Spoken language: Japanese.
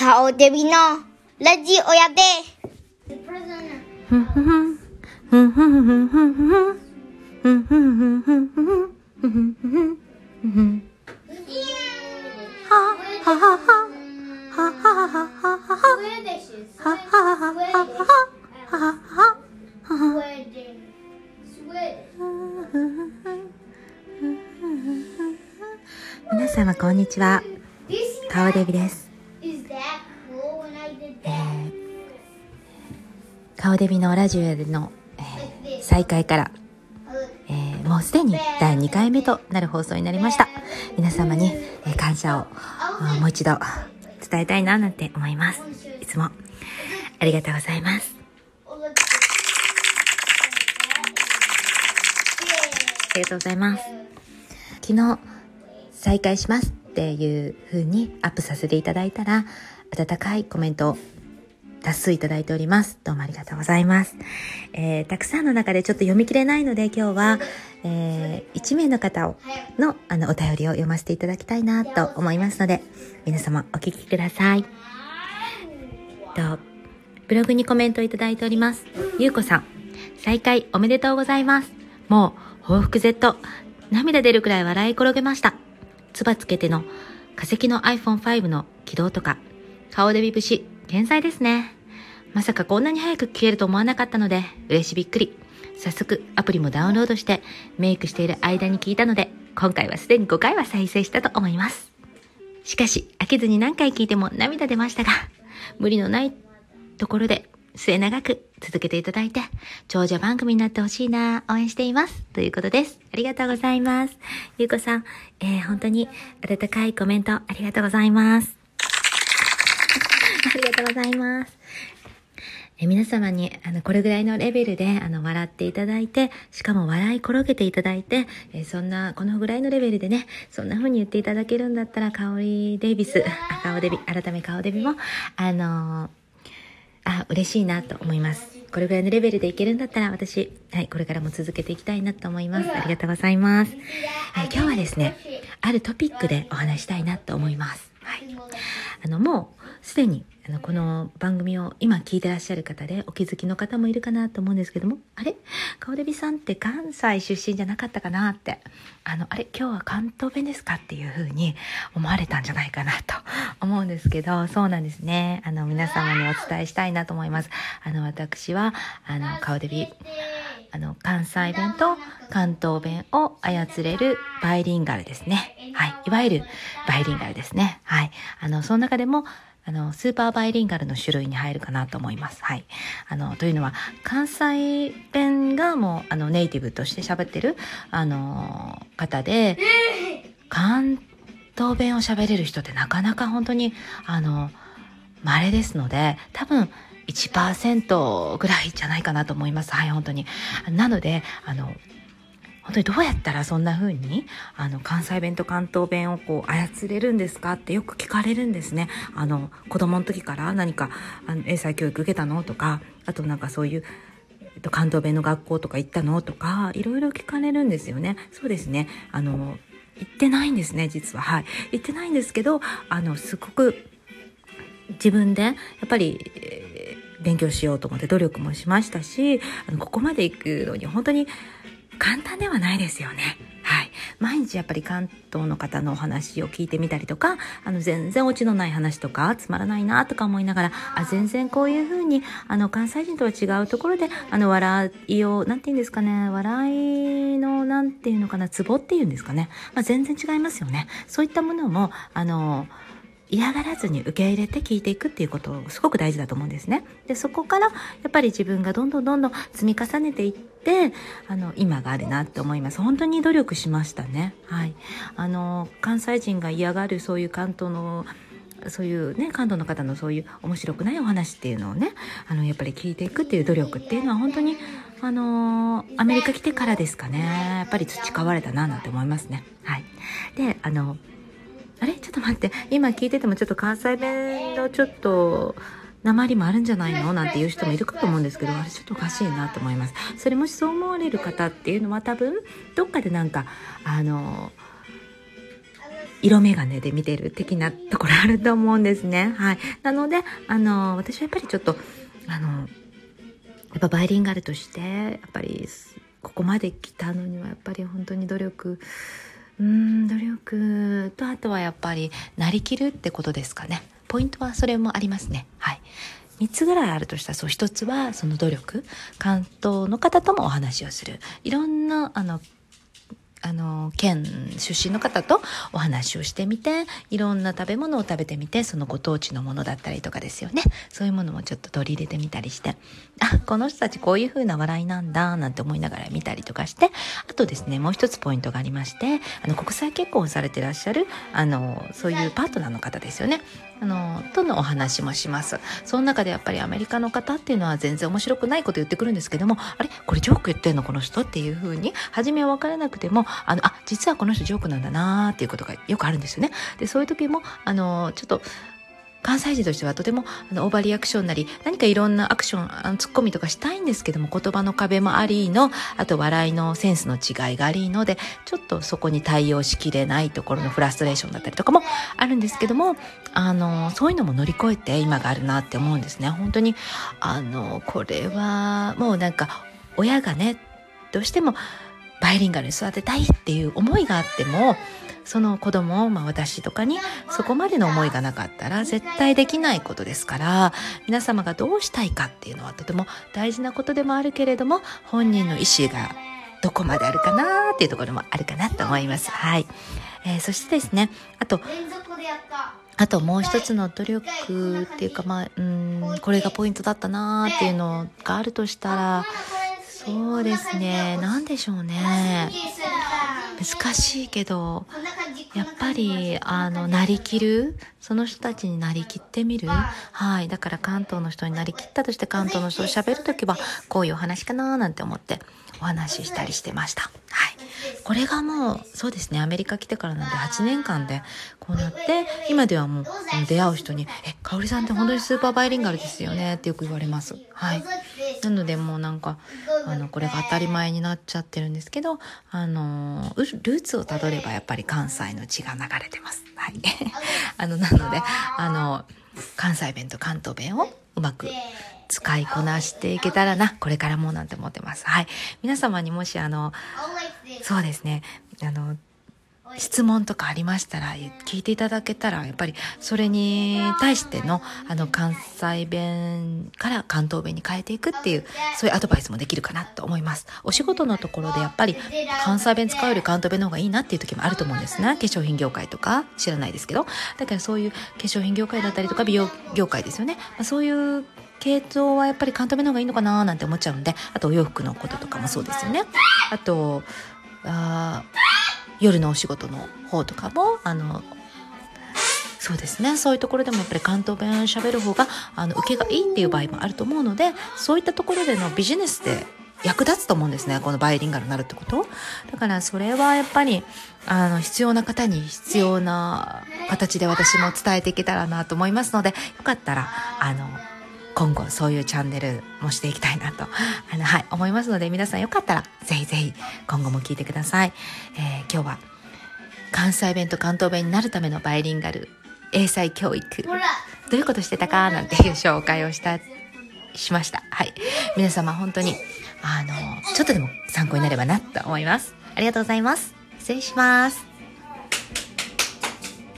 顔デビのラジオやで。皆様こんにちは。顔デビです。顔デビのラジオの、えー再開から、えーもうすでに第2回目となる放送になりました。皆様に、え感謝をもう一度伝えたいななんて思います。いつもありがとうございます。ありがとうございます。昨日再開しますっていう風にアップさせていただいたら温かいコメントを多数いただいております。どうもありがとうございます、えーたくさんの中でちょっと読み切れないので今日は、えー1名の方をのあのお便りを読ませていただきたいなと思いますので皆様お聞きください。とブログにコメントいただいております。ゆうこさん再開おめでとうございます。もう報復 Z 涙出るくらい笑い転げました。つばつけての化石の iPhone5 の起動とか顔でビ節天才ですね。まさかこんなに早く消えると思わなかったので嬉しびっくり。早速アプリもダウンロードしてメイクしている間に聞いたので今回はすでに5回は再生したと思います。しかし飽きずに何回聞いても涙出ましたが無理のないところで末永く続けていただいて長者番組になってほしいな応援しています。ということです。ありがとうございます。ゆうこさん、えー、本当に温かいコメントありがとうございます。とうございます。え皆様にあのこれぐらいのレベルであの笑っていただいてしかも笑い転げていただいてえそんなこのぐらいのレベルでねそんな風に言っていただけるんだったら香りデイビスあ顔デビ改め顔デビもあのーあ嬉しいなと思います。これぐらいのレベルでいけるんだったら私はいこれからも続けていきたいなと思います。ありがとうございます、はい、今日はですねあるトピックでお話したいなと思います。はい。あのもうすでにあのこの番組を今聞いてらっしゃる方でお気づきの方もいるかなと思うんですけどもあれ？顔デビさんって関西出身じゃなかったかなって。あのあれ？今日は関東弁ですかっていう風に思われたんじゃないかなと思うんですけどそうなんですね。あの皆様にお伝えしたいなと思います。あの私はあの顔デビあの関西弁と関東弁を操れるバイリンガルですね。はい。いわゆるバイリンガルですね。はい。あのその中でもあの、スーパーバイリンガルの種類に入るかなと思います。はい。あの、というのは、関西弁がもう、あの、ネイティブとして喋ってる、あの、方で、関東弁を喋れる人ってなかなか本当に、あの、稀ですので、多分、1%ぐらいじゃないかなと思います。はい、本当に。なので、あの、本当にどうやったらそんな風にあの関西弁と関東弁をこう操れるんですかってよく聞かれるんですね。あの子供の時から何かあの英才教育受けたの？とかあとなんかそういうえっと関東弁の学校とか行ったの？とかいろいろ聞かれるんですよね。そうですね。あの行ってないんですね実ははい行ってないんですけどあのすごく自分でやっぱり、えー勉強しようと思って努力もしましたしあのここまで行くのに本当に簡単ではないですよね。はい。毎日やっぱり関東の方のお話を聞いてみたりとか、あの、全然オチのない話とか、つまらないなとか思いながら、あ、全然こういうふうに、あの、関西人とは違うところで、あの、笑いを、なんて言うんですかね、笑いの、なんていうのかな、ツボっていうんですかね。まあ、全然違いますよね。そういったものも、あの、嫌がらずに受け入れて聞いていくっていうことすごく大事だと思うんですね。で、そこからやっぱり自分がどんどんどんどん積み重ねていって、あの、今があるなって思います。本当に努力しましたね。はい。あの、関西人が嫌がるそういう関東のそういうね、関東の方のそういう面白くないお話っていうのをね、あの、やっぱり聞いていくっていう努力っていうのは本当に、あのアメリカ来てからですかね、やっぱり培われたななんて思いますね。はい。で、あの、あれ？ちょっと待って。今聞いててもちょっと関西弁のちょっと、鉛もあるんじゃないの？なんていう人もいるかと思うんですけど、あれちょっとおかしいなと思います。それもしそう思われる方っていうのは多分、どっかでなんか、あの、色眼鏡で見てる的なところあると思うんですね。はい。なので、あの、私はやっぱりちょっと、あの、やっぱバイリンガルとして、やっぱり、ここまで来たのにはやっぱり本当に努力、うーん、努力と、あとはやっぱり、なりきるってことですかね。ポイントはそれもありますね。はい。3つぐらいあるとしたら、そう1つはその努力、関東の方ともお話をする。いろんな、あの、あの、県出身の方とお話をしてみて、いろんな食べ物を食べてみて、そのご当地のものだったりとかですよね。そういうものもちょっと取り入れてみたりして、あ、この人たちこういう風な笑いなんだ、なんて思いながら見たりとかして、あとですね、もう一つポイントがありまして、あの、国際結婚されてらっしゃる、あの、そういうパートナーの方ですよね。あの、とのお話もします。その中でやっぱりアメリカの方っていうのは全然面白くないこと言ってくるんですけども、あれ？これジョーク言ってんのこの人？っていう風に、初めは分からなくても、あの、あ、実はこの人ジョークなんだなーっていうことがよくあるんですよね。で、そういう時も、あの、ちょっと、関西人としてはとてもあのオーバーリアクションなり何かいろんなアクションあのツッコミとかしたいんですけども言葉の壁もありのあと笑いのセンスの違いがありのでちょっとそこに対応しきれないところのフラストレーションだったりとかもあるんですけどもあのそういうのも乗り越えて今があるなって思うんですね本当にあのこれはもうなんか親がねどうしてもバイリンガルに育てたいっていう思いがあってもその子供を、まあ、私とかにそこまでの思いがなかったら絶対できないことですから皆様がどうしたいかっていうのはとても大事なことでもあるけれども本人の意思がどこまであるかなっていうところもあるかなと思います。はい。えーそしてですね、あと、あともう一つの努力っていうか、まあ、うん、これがポイントだったなーっていうのがあるとしたら、そうですね、なんでしょうね。難しいけど、やっぱり、あの、なりきるその人たちになりきってみるはい。だから関東の人になりきったとして関東の人と喋るときは、こういうお話かななんて思ってお話ししたりしてました。はい。これがもう、そうですね、アメリカ来てからなんで8年間でこうなって、今ではもう、出会う人に、え、かおりさんって本当にスーパーバイリンガルですよねってよく言われます。はい。なのでもうなんか、あの、これが当たり前になっちゃってるんですけど、あの、ルーツをたどればやっぱり関西の血が流れてます。はい。あの、なので、あの、関西弁と関東弁をうまく使いこなしていけたらな、これからもなんて思ってます。はい。皆様にもしあの、そうですね、あの、質問とかありましたら聞いていただけたらやっぱりそれに対してのあの関西弁から関東弁に変えていくっていうそういうアドバイスもできるかなと思います。お仕事のところでやっぱり関西弁使うより関東弁の方がいいなっていう時もあると思うんですね。化粧品業界とか知らないですけど。だからそういう化粧品業界だったりとか美容業界ですよね、まあ、そういう系統はやっぱり関東弁の方がいいのかななんて思っちゃうんであとお洋服のこととかもそうですよね。あとあ夜のお仕事の方とかもあのそうですね。そういうところでもやっぱり関東弁喋る方があの受けがいいっていう場合もあると思うのでそういったところでのビジネスで役立つと思うんですね。このバイリンガルになるってこと。だからそれはやっぱりあの必要な方に必要な形で私も伝えていけたらなと思いますのでよかったらあの今後そういうチャンネルもしていきたいなと、あの、はい、思いますので、皆さんよかったら、ぜひぜひ、今後も聞いてください。えー今日は、関西弁と関東弁になるためのバイリンガル、英才教育、ど。ういうことしてたか、なんていう紹介をした、しました。はい。皆様本当に、あの、ちょっとでも参考になればなと思います。ありがとうございます。失礼します。